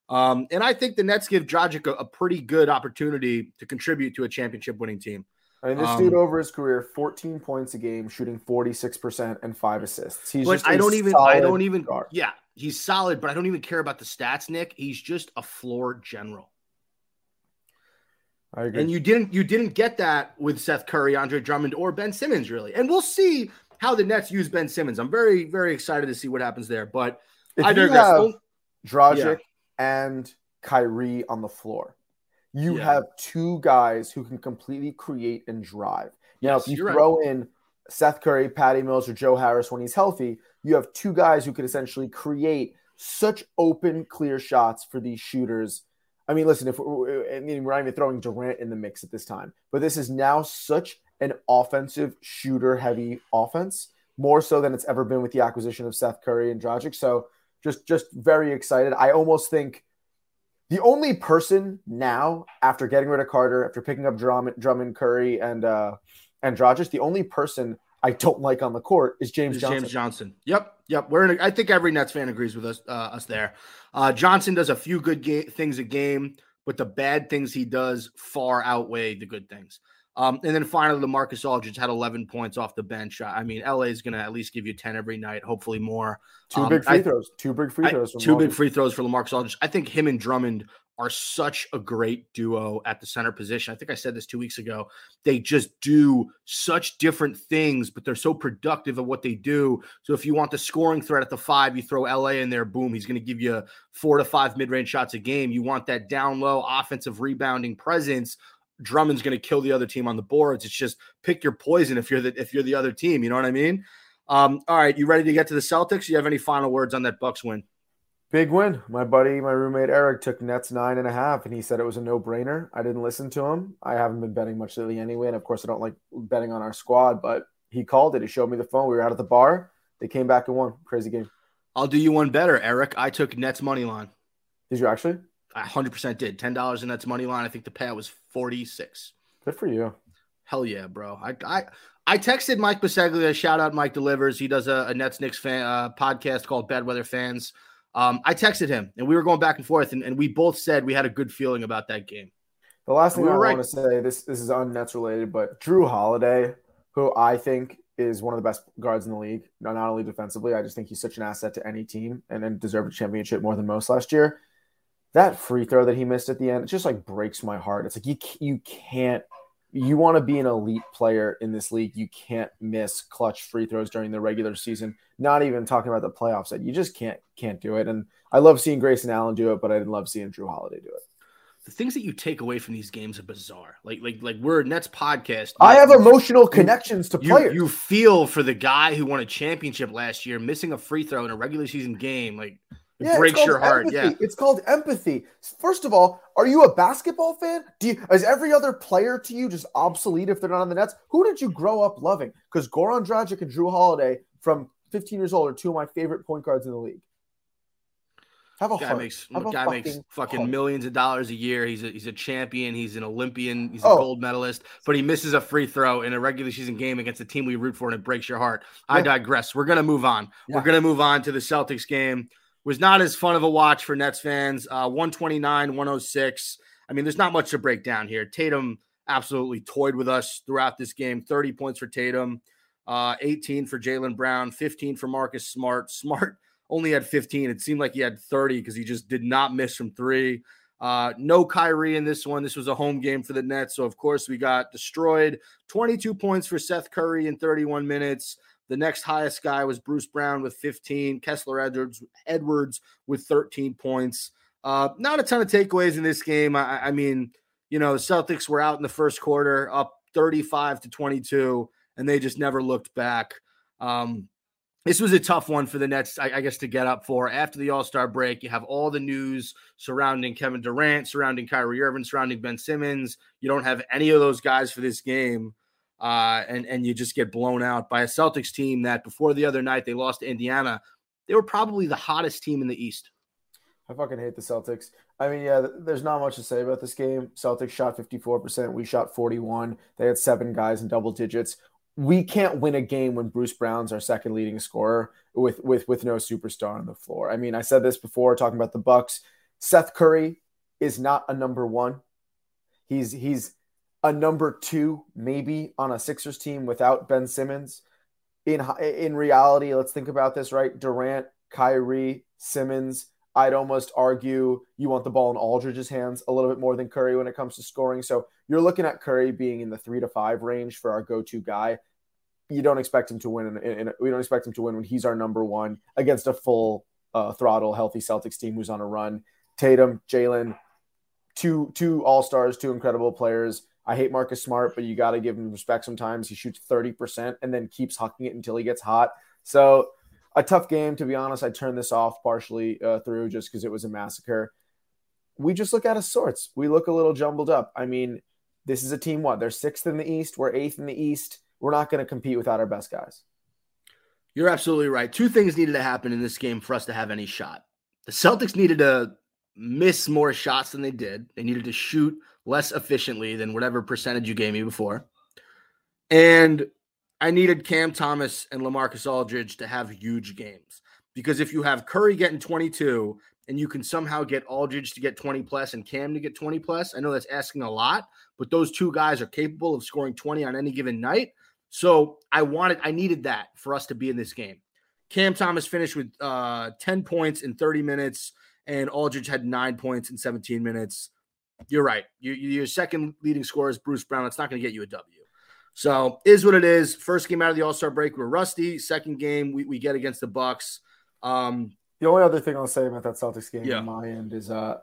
Speaker 2: Um, and I think the Nets give Dragic a, a pretty good opportunity to contribute to a championship winning team.
Speaker 3: I mean, this
Speaker 2: Um,
Speaker 3: dude over his career, 14 points a game, shooting 46% and five assists. He's just
Speaker 2: I don't even, I
Speaker 3: solid
Speaker 2: don't even,
Speaker 3: guard.
Speaker 2: yeah, he's solid, but I don't even care about the stats, Nick. He's just a floor general.
Speaker 3: I agree.
Speaker 2: And you didn't, you didn't get that with Seth Curry, Andre Drummond, or Ben Simmons, really. And we'll see how the Nets use Ben Simmons. I'm very, very excited to see what happens there. But
Speaker 3: if
Speaker 2: I
Speaker 3: you
Speaker 2: digress.
Speaker 3: have
Speaker 2: Oh,
Speaker 3: Dragic and Kyrie on the floor, You
Speaker 2: Yeah.
Speaker 3: have two guys who can completely create and drive. Now,
Speaker 2: Yes,
Speaker 3: if you
Speaker 2: you're right.
Speaker 3: throw in Seth Curry, Patty Mills, or Joe Harris when he's healthy, you have two guys who could essentially create such open, clear shots for these shooters. I mean, listen, if we're, I mean, we're not even throwing Durant in the mix at this time, but this is now such an offensive, shooter heavy offense, more so than it's ever been with the acquisition of Seth Curry and Dragic. So just, just very excited. I almost think the only person now, after getting rid of Carter, after picking up Drummond, Drummond Curry, and uh, and the only person I don't like on the court is James
Speaker 2: Is
Speaker 3: Johnson.
Speaker 2: James Johnson. Yep, yep. We're in. A, I think every Nets fan agrees with us. Uh, us there. Uh, Johnson does a few good ga- things a game, but the bad things he does far outweigh the good things. Um, and then finally, LaMarcus Aldridge had 11 points off the bench. I mean, LA is going to at least give you 10 every night, hopefully more.
Speaker 3: Two
Speaker 2: Um,
Speaker 3: big free
Speaker 2: I-
Speaker 3: throws. Two big free
Speaker 2: I-
Speaker 3: throws.
Speaker 2: two big free throws for LaMarcus Aldridge. I think him and Drummond are such a great duo at the center position. I think I said this two weeks ago. They just do such different things, but they're so productive at what they do. So if you want the scoring threat at the five, you throw LA in there, boom, he's going to give you four to five mid range shots a game. You want that down low offensive rebounding presence. Drummond's going to kill the other team on the boards. It's just pick your poison if you're the if you're the other team. You know what I mean? Um, all right, you ready to get to the Celtics? You have any final words on that Bucks win?
Speaker 3: Big win. My buddy, my roommate Eric took Nets nine and a half, and he said it was a no brainer. I didn't listen to him. I haven't been betting much lately anyway, and of course, I don't like betting on our squad. But he called it. He showed me the phone. We were out at the bar. They came back and won. Crazy game.
Speaker 2: I'll do you one better, Eric. I took Nets money line.
Speaker 3: Did you actually?
Speaker 2: I 100% did. $10 in Nets money line. I think the payout was 46.
Speaker 3: Good for you.
Speaker 2: Hell yeah, bro. I I, I texted Mike Baseglia. Shout out Mike Delivers. He does a, a Nets Knicks fan uh, podcast called Bad Weather Fans. Um, I texted him and we were going back and forth, and, and we both said we had a good feeling about that game.
Speaker 3: The last thing
Speaker 2: We
Speaker 3: I
Speaker 2: right.
Speaker 3: want to say this this is un-Nets related, but Jrue Holiday, who I think is one of the best guards in the league, not only defensively, I just think he's such an asset to any team and then deserved a championship more than most last year. That free throw that he missed at the end, it just like breaks my heart. It's like you you can't you want to be an elite player in this league, you can't miss clutch free throws during the regular season. Not even talking about the playoffs. That you just can't can't do it. And I love seeing Grayson Allen do it, but I didn't love seeing Jrue Holiday do it.
Speaker 2: The things that you take away from these games are bizarre. Like like like we're Nets podcast.
Speaker 3: I have
Speaker 2: You-
Speaker 3: emotional connections to
Speaker 2: you,
Speaker 3: players.
Speaker 2: you feel for the guy who won a championship last year, missing a free throw in a regular season game. Like it
Speaker 3: it's
Speaker 2: breaks your heart.
Speaker 3: empathy.
Speaker 2: Yeah.
Speaker 3: It's called empathy. First of all, are you a basketball fan? Do you, is every other player to you just obsolete if they're not on the Nets? Who did you grow up loving? Because Goran Dragic and Jrue Holiday from 15 years old are two of my favorite point guards in the league. Have a
Speaker 2: Guy
Speaker 3: heart.
Speaker 2: makes
Speaker 3: Have a
Speaker 2: guy makes
Speaker 3: fucking
Speaker 2: fucking
Speaker 3: heart.
Speaker 2: millions of dollars a year. He's a he's a champion. He's an Olympian. He's a
Speaker 3: Oh.
Speaker 2: gold medalist. But he misses a free throw in a regular season game against a team we root for, and it breaks your heart. I digress. We're gonna move on.
Speaker 3: Yeah.
Speaker 2: We're gonna move on to the Celtics game. Was not as fun of a watch for Nets fans. Uh, 129, 106. I mean, there's not much to break down here. Tatum absolutely toyed with us throughout this game. 30 points for Tatum, uh, 18 for Jaylen Brown, 15 for Marcus Smart. [LAUGHS] Smart only had 15. It seemed like he had 30 because he just did not miss from three. Uh, no Kyrie in this one. This was a home game for the Nets. So, of course, we got destroyed. 22 points for Seth Curry in 31 minutes. The next highest guy was Bruce Brown with 15. Kessler Edwards, Edwards with 13 points. Uh, not a ton of takeaways in this game. I, I mean, you know, the Celtics were out in the first quarter, up 35 to 22, and they just never looked back. Um, this was a tough one for the Nets, I, I guess, to get up for. After the All Star break, you have all the news surrounding Kevin Durant, surrounding Kyrie Irving, surrounding Ben Simmons. You don't have any of those guys for this game, uh, and and you just get blown out by a Celtics team that before the other night they lost to Indiana. They were probably the hottest team in the East.
Speaker 3: I fucking hate the Celtics. I mean, yeah, there's not much to say about this game. Celtics shot 54%. We shot 41. They had seven guys in double digits. We can't win a game when Bruce Brown's our second leading scorer with with with no superstar on the floor. I mean, I said this before talking about the Bucks. Seth Curry is not a number one. He's he's a number two, maybe on a Sixers team without Ben Simmons. In in reality, let's think about this, right? Durant, Kyrie, Simmons. I'd almost argue you want the ball in Aldridge's hands a little bit more than Curry when it comes to scoring. So you're looking at Curry being in the three to five range for our go-to guy. You don't expect him to win, and we don't expect him to win when he's our number one against a full uh, throttle, healthy Celtics team who's on a run. Tatum, Jaylen, two two all stars, two incredible players. I hate Marcus Smart, but you got to give him respect sometimes. He shoots 30% and then keeps hucking it until he gets hot. So, a tough game, to be honest. I turned this off partially uh, through just because it was a massacre. We just look out of sorts. We look a little jumbled up. I mean, this is a team, what? They're sixth in the East. We're eighth in the East. We're not going to compete without our best guys.
Speaker 2: You're absolutely right. Two things needed to happen in this game for us to have any shot. The Celtics needed to miss more shots than they did. They needed to shoot less efficiently than whatever percentage you gave me before. And I needed Cam Thomas and LaMarcus Aldridge to have huge games. Because if you have Curry getting 22 and you can somehow get Aldridge to get 20 plus and Cam to get 20 plus, I know that's asking a lot, but those two guys are capable of scoring 20 on any given night. So I wanted, I needed that for us to be in this game. Cam Thomas finished with uh, 10 points in 30 minutes, and Aldridge had nine points in 17 minutes. You're right. Your, your second leading scorer is Bruce Brown. It's not going to get you a W. So is what it is. First game out of the All Star break, we're rusty. Second game, we, we get against the Bucks. Um,
Speaker 3: The only other thing I'll say about that Celtics game
Speaker 2: Yeah.
Speaker 3: on my end is uh,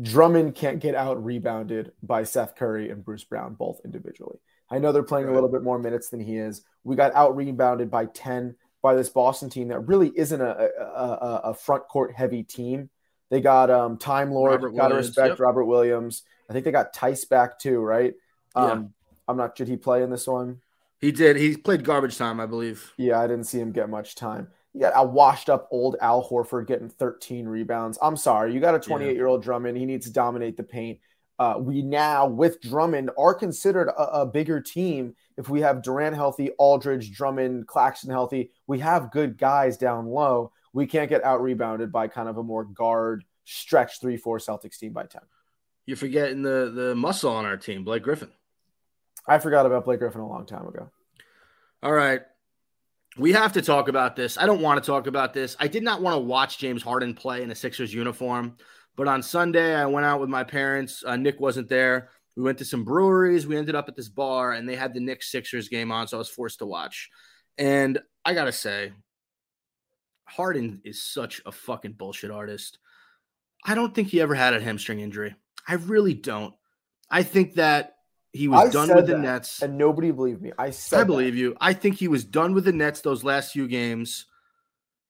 Speaker 3: Drummond can't get out rebounded by Seth Curry and Bruce Brown both individually. I know they're playing a little bit more minutes than he is. We got out rebounded by 10 by this Boston team that really isn't a, a, a front court heavy team. They got um, Time Lord,
Speaker 2: Robert
Speaker 3: got to
Speaker 2: Williams,
Speaker 3: respect
Speaker 2: yep.
Speaker 3: Robert Williams. I think they got Theis back too, right?
Speaker 2: Yeah.
Speaker 3: Um, I'm not, should he play in this one?
Speaker 2: he did. He played garbage time, I believe.
Speaker 3: Yeah, I didn't see him get much time. You got a washed up old Al Horford getting 13 rebounds. I'm sorry. You got a 28 year old Drummond. He needs to dominate the paint. Uh, we now, with Drummond, are considered a, a bigger team if we have Durant healthy, Aldridge, Drummond, Claxton healthy. We have good guys down low. We can't get out rebounded by kind of a more guard stretch 3 4 Celtics team by 10.
Speaker 2: You're forgetting the the muscle on our team, Blake Griffin.
Speaker 3: I forgot about Blake Griffin a long time ago.
Speaker 2: All right. We have to talk about this. I don't want to talk about this. I did not want to watch James Harden play in a Sixers uniform, but on Sunday I went out with my parents. Uh, Nick wasn't there. We went to some breweries. We ended up at this bar, and they had the Knicks Sixers game on, so I was forced to watch. And I gotta say, Harden is such a fucking bullshit artist. I don't think he ever had a hamstring injury. I really don't. I think that he was
Speaker 3: I
Speaker 2: done with the
Speaker 3: that,
Speaker 2: Nets.
Speaker 3: And nobody believed me. I said
Speaker 2: I believe you. I think he was done with the Nets those last few games.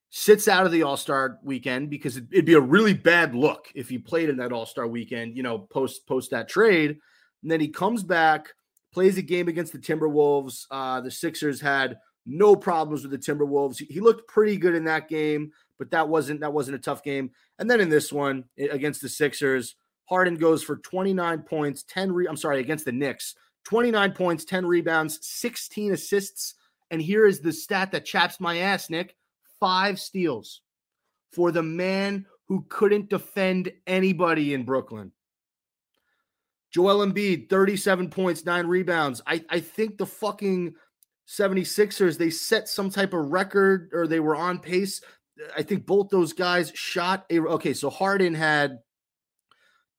Speaker 2: Sits out of the All Star weekend because it- it'd be a really bad look if he played in that All Star weekend. You know, post post that trade, and then he comes back, plays a game against the Timberwolves. Uh, the Sixers had no problems with the Timberwolves. He, looked pretty good in that game, but that wasn't that wasn't a tough game. And then in this one against the Sixers, Harden goes for 29 points, 10 re- I'm sorry, against the Knicks. 29 points, 10 rebounds, 16 assists. And here is the stat that chaps my ass, Nick five steals for the man who couldn't defend anybody in Brooklyn. Joel Embiid, 37 points, nine rebounds. I, I think the fucking 76ers, they set some type of record or they were on pace. I think both those guys shot a. Okay, so Harden had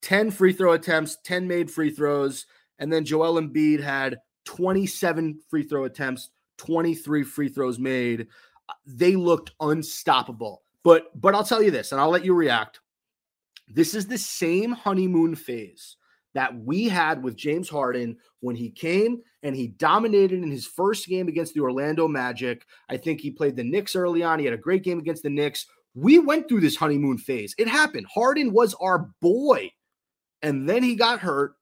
Speaker 2: 10 free throw attempts, 10 made free throws. And then Joel Embiid had 27 free throw attempts, 23 free throws made. They looked unstoppable. But but I'll tell you this, and I'll let you react. This is the same honeymoon phase that we had with James Harden when he came and he dominated in his first game against the Orlando Magic. I think he played the Knicks early on. He had a great game against the Knicks. We went through this honeymoon phase. It happened. Harden was our boy. And then he got hurt.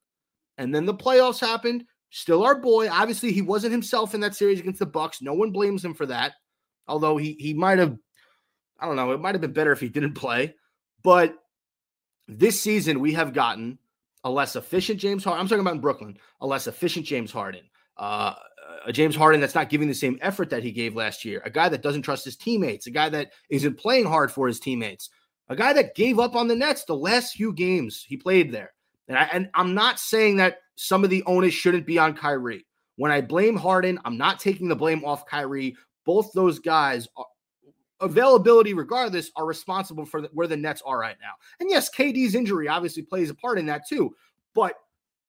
Speaker 2: And then the playoffs happened. Still our boy. Obviously, he wasn't himself in that series against the Bucks. No one blames him for that. Although he he might have, I don't know, it might have been better if he didn't play. But this season, we have gotten a less efficient James Harden. I'm talking about in Brooklyn, a less efficient James Harden. Uh, a James Harden that's not giving the same effort that he gave last year. A guy that doesn't trust his teammates. A guy that isn't playing hard for his teammates. A guy that gave up on the Nets the last few games he played there. And, I, and I'm not saying that some of the onus shouldn't be on Kyrie. When I blame Harden, I'm not taking the blame off Kyrie. Both those guys, are, availability regardless, are responsible for the, where the Nets are right now. And yes, KD's injury obviously plays a part in that too. But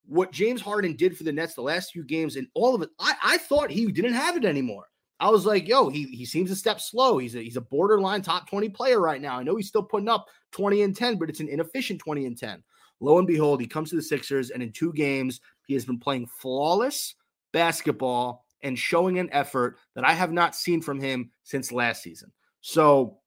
Speaker 2: what James Harden did for the Nets the last few games and all of it, I, I thought he didn't have it anymore. I was like, yo, he, he seems a step slow. He's a, he's a borderline top 20 player right now. I know he's still putting up 20 and 10, but it's an inefficient 20 and 10. Lo and behold, he comes to the Sixers, and in two games, he has been playing flawless basketball and showing an effort that I have not seen from him since last season. So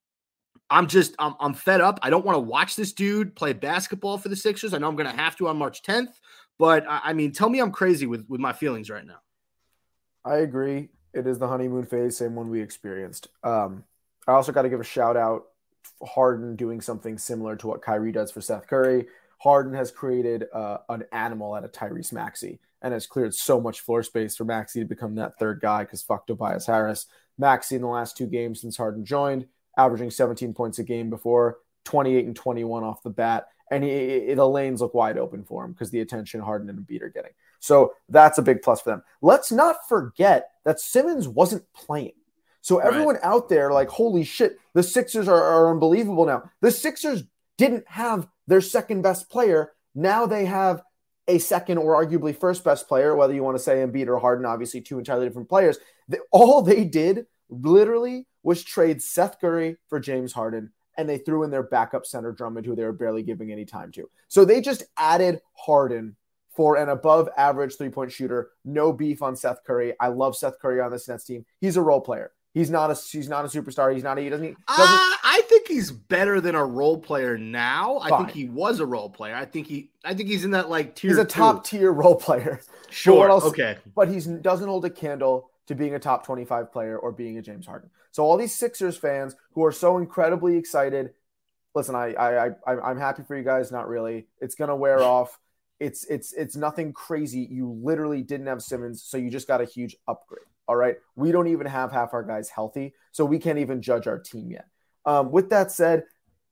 Speaker 2: I'm just I'm, I'm fed up. I don't want to watch this dude play basketball for the Sixers. I know I'm going to have to on March 10th, but I, I mean, tell me I'm crazy with with my feelings right now.
Speaker 3: I agree. It is the honeymoon phase, same one we experienced. Um, I also got to give a shout out Harden doing something similar to what Kyrie does for Seth Curry. Harden has created uh, an animal out of Tyrese Maxey and has cleared so much floor space for Maxey to become that third guy because fuck Tobias Harris. Maxey in the last two games since Harden joined, averaging 17 points a game before, 28 and 21 off the bat. And he, the lanes look wide open for him because the attention Harden and Embiid are getting. So that's a big plus for them. Let's not forget that Simmons wasn't playing. So
Speaker 2: Right.
Speaker 3: everyone out there, like, holy shit, the Sixers are, are unbelievable now. The Sixers didn't have their second best player. Now they have a second or arguably first best player, whether you want to say Embiid or Harden, obviously two entirely different players. They, all they did literally was trade Seth Curry for James Harden, and they threw in their backup center Drummond, who they were barely giving any time to. So they just added Harden for an above average three point shooter. No beef on Seth Curry. I love Seth Curry on this Nets team. He's a role player. He's not a he's not a superstar. He's not a he doesn't. doesn't
Speaker 2: Uh, I think he's better than a role player now. I think he was a role player. I think he I think he's in that like tier
Speaker 3: he's a
Speaker 2: two.
Speaker 3: top tier role player. [LAUGHS]
Speaker 2: Sure.
Speaker 3: else-
Speaker 2: Okay.
Speaker 3: but he doesn't hold a candle to being a top 25 player or being a James Harden. So all these Sixers fans who are so incredibly excited, listen, I I, I I'm happy for you guys. Not really. It's gonna wear [LAUGHS] off. It's it's it's nothing crazy. You literally didn't have Simmons, so you just got a huge upgrade. All right. We don't even have half our guys healthy, so we can't even judge our team yet. Um, with that said,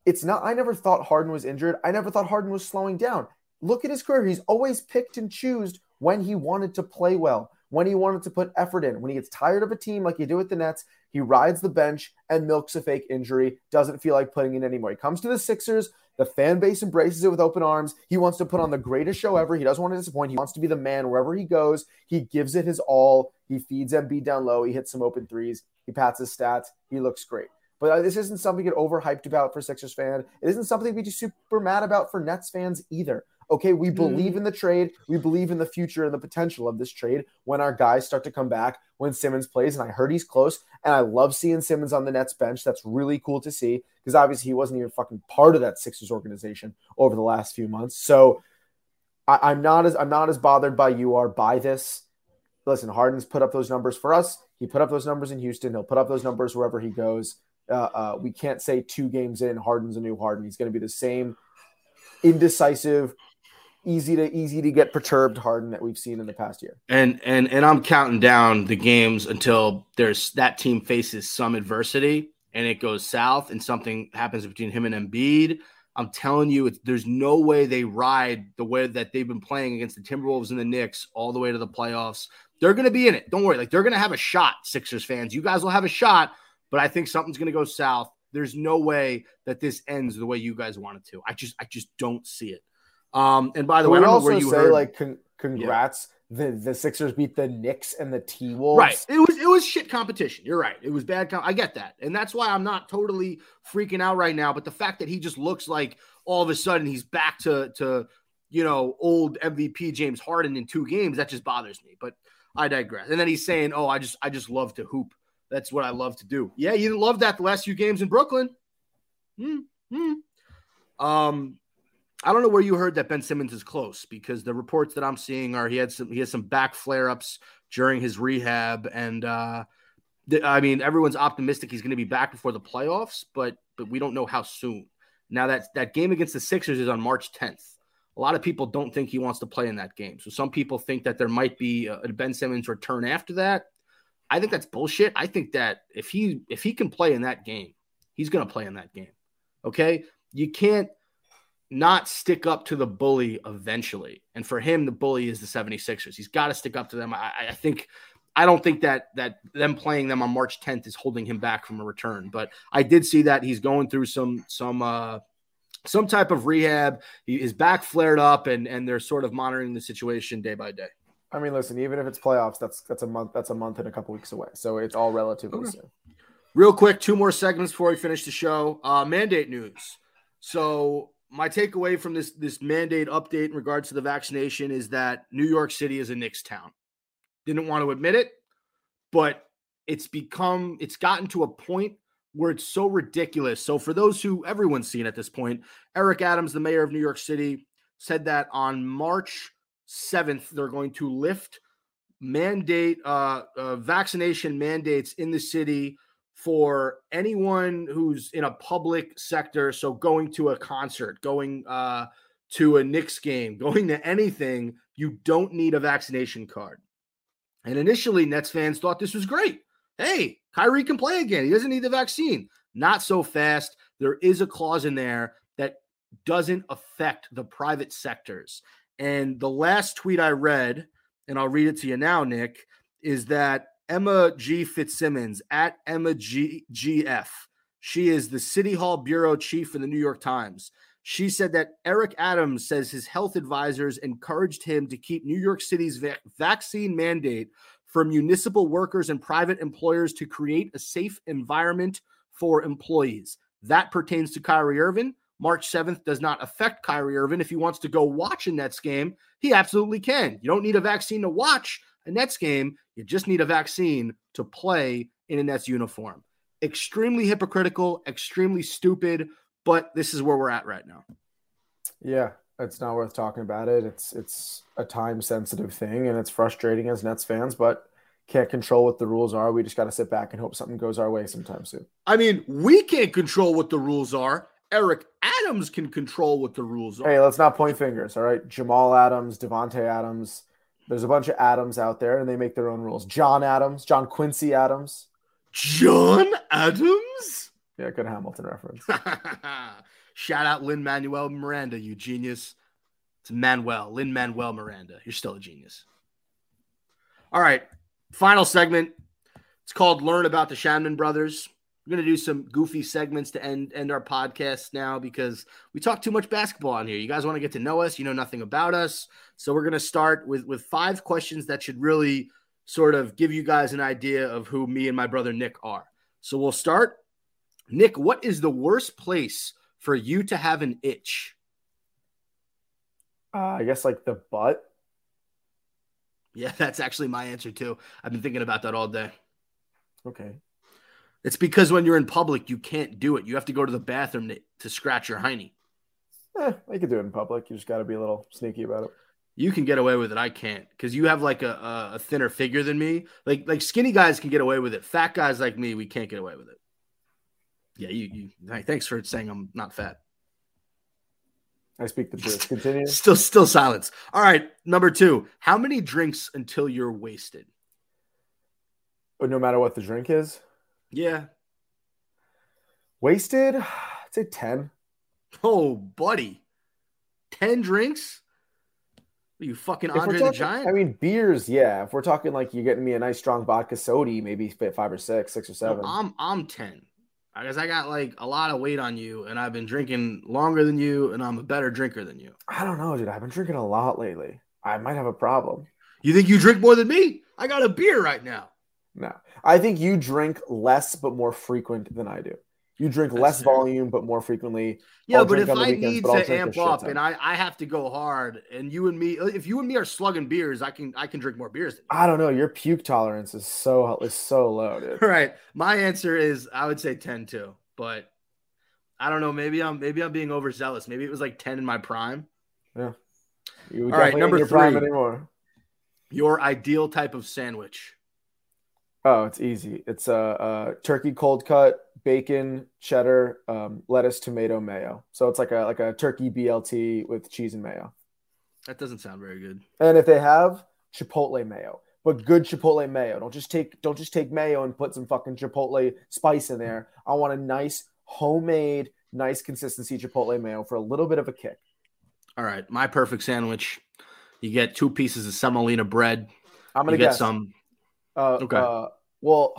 Speaker 3: it's not. I never thought Harden was injured. I never thought Harden was slowing down. Look at his career. He's always picked and choosed when he wanted to play well, when he wanted to put effort in. When he gets tired of a team like you do with the Nets, he rides the bench and milks a fake injury, doesn't feel like putting in anymore. He comes to the Sixers. The fan base embraces it with open arms. He wants to put on the greatest show ever. He doesn't want to disappoint. He wants to be the man wherever he goes. He gives it his all. He feeds Embiid down low. He hits some open threes. He pats his stats. He looks great. But uh, this isn't something to get overhyped about for Sixers fan. It isn't something to be super mad about for Nets fans either. Okay, we believe in the trade. We believe in the future and the potential of this trade when our guys start to come back, when Simmons plays. And I heard he's close. And I love seeing Simmons on the Nets bench. That's really cool to see because obviously he wasn't even fucking part of that Sixers organization over the last few months. So I, I'm not as I'm not as bothered by you are by this. Listen, Harden's put up those numbers for us. He put up those numbers in Houston. He'll put up those numbers wherever he goes. Uh, uh, we can't say two games in, Harden's a new Harden. He's going to be the same indecisive, easy to easy to get perturbed Harden that we've seen in the past year.
Speaker 2: And and and I'm counting down the games until there's that team faces some adversity and it goes south and something happens between him and Embiid. I'm telling you, there's no way they ride the way that they've been playing against the Timberwolves and the Knicks all the way to the playoffs. They're going to be in it. Don't worry. Like they're going to have a shot, Sixers fans. You guys will have a shot, but I think something's going to go south. There's no way that this ends the way you guys want it to. I just, I just don't see it. Um, and by the way, I don't know
Speaker 3: also
Speaker 2: where you
Speaker 3: say
Speaker 2: heard.
Speaker 3: like con- congrats. The the Sixers beat the Knicks and the T Wolves.
Speaker 2: Right. It was it was shit competition. You're right. It was bad. Com- I get that, and that's why I'm not totally freaking out right now. But the fact that he just looks like all of a sudden he's back to to you know old MVP James Harden in two games that just bothers me. But I digress. And then he's saying, "Oh, I just I just love to hoop. That's what I love to do." Yeah, you didn't love that the last few games in Brooklyn. Hmm. hmm. Um. I don't know where you heard that Ben Simmons is close because the reports that I'm seeing are he had some he has some back flare ups during his rehab and uh th- I mean everyone's optimistic he's going to be back before the playoffs but but we don't know how soon. Now that that game against the Sixers is on March 10th. A lot of people don't think he wants to play in that game. So some people think that there might be a Ben Simmons return after that. I think that's bullshit. I think that if he if he can play in that game, he's going to play in that game. Okay? You can't not stick up to the bully eventually. And for him, the bully is the 76ers. He's got to stick up to them. I, I think I don't think that that them playing them on March 10th is holding him back from a return. But I did see that he's going through some some uh some type of rehab. He, his back flared up and and they're sort of monitoring the situation day by day.
Speaker 3: I mean, listen, even if it's playoffs, that's that's a month. That's a month and a couple weeks away. So it's all relatively
Speaker 2: Okay.
Speaker 3: soon.
Speaker 2: Real quick, two more segments before we finish the show. Uh, mandate news. So my takeaway from this this mandate update in regards to the vaccination is that New York City is a Knicks town. Didn't want to admit it, but it's become it's gotten to a point where it's so ridiculous. So for those who everyone's seen at this point, Eric Adams, the mayor of New York City, said that on March 7th they're going to lift mandate uh, uh vaccination mandates in the city for anyone who's in a public sector so going to a concert going uh to a Knicks game [LAUGHS] going to anything you don't need a vaccination card. And initially Nets fans thought this was great. Hey Kyrie can play again. He doesn't need the vaccine. Not so fast. There is a clause in there that doesn't affect the private sectors. And the last tweet I read and I'll read it to you now, Nick, is that Emma G. Fitzsimmons at Emma G. GF. She is the City Hall bureau chief in the New York Times. She said that Eric Adams says his health advisors encouraged him to keep New York City's va- vaccine mandate for municipal workers and private employers to create a safe environment for employees. That pertains to Kyrie Irving. March 7th does not affect Kyrie Irving. If he wants to go watch a Nets game, he absolutely can. You don't need a vaccine to watch a Nets game. You just need a vaccine to play in a Nets uniform. Extremely hypocritical, extremely stupid, but this is where we're at right now.
Speaker 3: Yeah, it's not worth talking about it. It's it's a time sensitive thing, and it's frustrating as Nets fans, but can't control what the rules are. We just got to sit back and hope something goes our way sometime soon.
Speaker 2: I mean, we can't control what the rules are. Eric Adams can control what the rules are.
Speaker 3: Hey, let's not point fingers. All right, Jamal Adams, Davante Adams. There's a bunch of Adams out there, and they make their own rules. John Adams, John Quincy Adams.
Speaker 2: John Adams?
Speaker 3: Yeah, good Hamilton reference. [LAUGHS]
Speaker 2: Shout out Lin Manuel Miranda, you genius. It's Manuel, Lin Manuel Miranda. You're still a genius. All right, final segment. It's called Learn About the Shannon Brothers. We're gonna do some goofy segments to end end our podcast now because we talk too much basketball on here. You guys want to get to know us, you know nothing about us. So we're gonna start with with five questions that should really sort of give you guys an idea of who me and my brother Nick are. So we'll start. Nick, what is the worst place for you to have an itch?
Speaker 3: Uh, I guess like the butt.
Speaker 2: Yeah, [LAUGHS] that's actually my answer too. I've been thinking about that all day.
Speaker 3: Okay.
Speaker 2: It's because when you're in public, you can't do it. You have to go to the bathroom to, to scratch your hiney.
Speaker 3: Eh, you could do it in public. You just got to be a little sneaky about it.
Speaker 2: You can get away with it. I can't because you have like a, a, a thinner figure than me. Like like skinny guys can get away with it. Fat guys like me, we can't get away with it. Yeah, you. you hey, thanks for saying I'm not fat.
Speaker 3: I speak the truth. [LAUGHS] Continue.
Speaker 2: Still still silence. All right, number two. How many drinks until you're wasted?
Speaker 3: But no matter what the drink is,
Speaker 2: Yeah.
Speaker 3: wasted. [SIGHS] I'd say ten.
Speaker 2: Oh, buddy. Ten drinks? Are you fucking Andre the Giant?
Speaker 3: I mean, beers. Yeah. If we're talking like you're getting me a nice strong vodka soda, maybe fit five or six, six or
Speaker 2: No,
Speaker 3: seven.
Speaker 2: I'm I'm ten. I guess I got like a lot of weight on you, and I've been drinking longer than you, and I'm a better drinker than you.
Speaker 3: I don't know, dude. I've been drinking a lot lately. I might have a problem.
Speaker 2: You think you drink more than me? I got a beer right now.
Speaker 3: No, I think you drink less but more frequent than I do. You drink
Speaker 2: That's
Speaker 3: less
Speaker 2: fair.
Speaker 3: volume but more frequently.
Speaker 2: Yeah,
Speaker 3: I'll
Speaker 2: but if I
Speaker 3: weekends,
Speaker 2: need to amp up and I, I have to go hard, and you and me, if you and me are slugging beers, I can I can drink more beers than
Speaker 3: I don't know. Your puke tolerance is so is so low, dude. [LAUGHS]
Speaker 2: Right. My answer is I would say ten too, but I don't know. Maybe I'm maybe I'm being overzealous. Maybe it was like ten in my prime.
Speaker 3: You
Speaker 2: All right, number
Speaker 3: ain't your prime
Speaker 2: three.
Speaker 3: anymore.
Speaker 2: Your ideal type of sandwich.
Speaker 3: Oh, it's easy. It's a uh, uh, turkey cold cut, bacon, cheddar, um, lettuce, tomato, mayo. So it's like a like a turkey BLT with cheese and mayo.
Speaker 2: That doesn't sound very good.
Speaker 3: And if they have chipotle mayo, but good chipotle mayo. Don't just take don't just take mayo and put some fucking chipotle spice in there. I want a nice homemade, nice consistency chipotle mayo for a little bit of a kick.
Speaker 2: All right, my perfect sandwich. You get two pieces of semolina bread.
Speaker 3: I'm gonna
Speaker 2: get
Speaker 3: guess.
Speaker 2: some.
Speaker 3: Uh,
Speaker 2: Okay.
Speaker 3: Uh, well,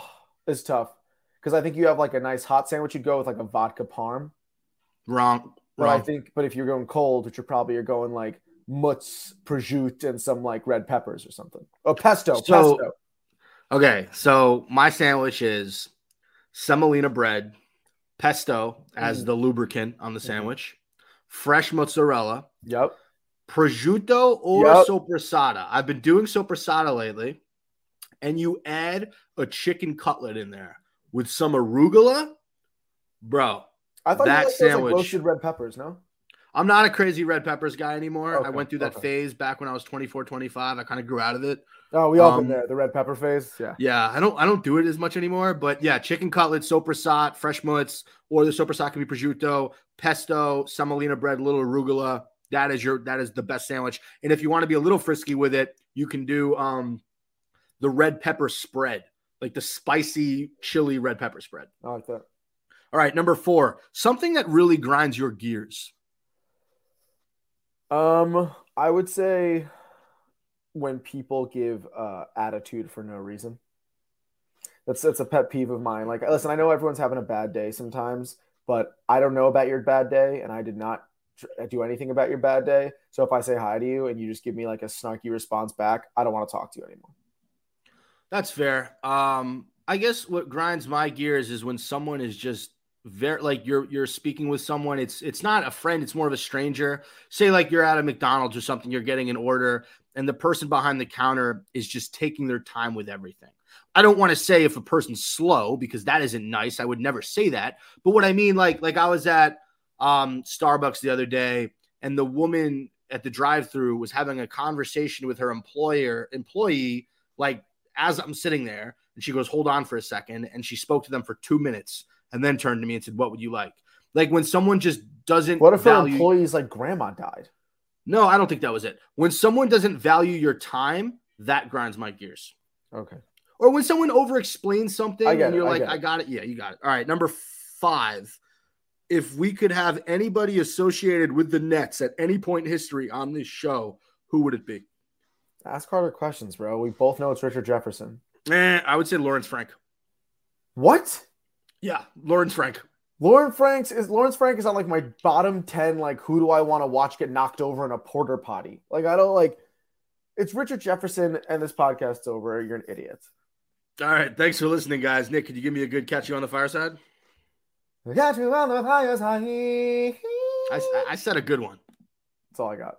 Speaker 3: it's tough because I think you have like a nice hot sandwich. You'd go with like a vodka parm.
Speaker 2: Wrong.
Speaker 3: But I think, but if you're going cold, which you're probably you're going like mutz, prosciutto, and some like red peppers or something. Oh, pesto,
Speaker 2: So-
Speaker 3: pesto.
Speaker 2: Okay, so my sandwich is semolina bread, pesto as
Speaker 3: Mhm.
Speaker 2: the lubricant on the
Speaker 3: Mhm.
Speaker 2: sandwich, fresh mozzarella,
Speaker 3: Yep.
Speaker 2: prosciutto or
Speaker 3: Yep.
Speaker 2: sopressata. I've been doing sopressata lately, and you add a chicken cutlet in there with some arugula, bro.
Speaker 3: I thought
Speaker 2: That
Speaker 3: those, like,
Speaker 2: sandwich.
Speaker 3: roasted red peppers. No.
Speaker 2: I'm not a crazy red peppers guy anymore. I went through that
Speaker 3: okay.
Speaker 2: phase back when I was 24, 25. I kind of grew out of it.
Speaker 3: Oh, we all
Speaker 2: Um,
Speaker 3: been there. The red pepper phase. Yeah.
Speaker 2: Yeah, I don't I don't do it as much anymore, but yeah, chicken cutlet, sopressat, fresh mozz, or the sopressat can be prosciutto, pesto, semolina bread, little arugula. That is your that is the best sandwich. And if you want to be a little frisky with it, you can do um the red pepper spread, like the spicy chili red pepper spread.
Speaker 3: I like that.
Speaker 2: All right, number 4, something that really grinds your gears.
Speaker 3: Um, I would say when people give uh attitude for no reason. That's that's a pet peeve of mine. Like, listen, I know everyone's having a bad day sometimes, but I don't know about your bad day, and I did not tr- do anything about your bad day. So if I say hi to you and you just give me like a snarky response back, I don't want to talk to you anymore.
Speaker 2: That's fair. Um, I guess what grinds my gears is when someone is just very like you're you're speaking with someone. It's it's not a friend, it's more of a stranger. Say like you're at a McDonald's or something, you're getting an order, and the person behind the counter is just taking their time with everything. I don't want to say if a person's slow because that isn't nice. I would never say that. But what I mean, like, like I was at um Starbucks the other day, and the woman at the drive-through was having a conversation with her employer employee, like as I'm sitting there, and she goes, "Hold on for a second. and she spoke to them for two minutes, and then turned to me and said, "What would you like?" Like when someone just doesn't
Speaker 3: What if her
Speaker 2: value.
Speaker 3: employee's like grandma died?
Speaker 2: no, I don't think that was it. When someone doesn't value your time, that grinds my gears.
Speaker 3: Okay.
Speaker 2: Or when someone over explains something and you're
Speaker 3: I
Speaker 2: like,
Speaker 3: get
Speaker 2: I got it. Yeah, you got it. All right. Number five. If we could have anybody associated with the Nets at any point in history on this show, who would it be?
Speaker 3: Ask harder questions, bro. We both know it's Richard Jefferson.
Speaker 2: Eh, I would say Lawrence Frank.
Speaker 3: What?
Speaker 2: Yeah, Lawrence Frank.
Speaker 3: Lawrence Franks is Lawrence Frank is on like my bottom 10 like who do I want to watch get knocked over in a porter potty? Like I don't like it's Richard Jefferson and this podcast's over. You're an idiot.
Speaker 2: All right. Thanks for listening, guys. Nick, could you give me a good catch you on the fireside?
Speaker 3: Catch you on the fireside.
Speaker 2: I, I said a good one.
Speaker 3: That's all I got.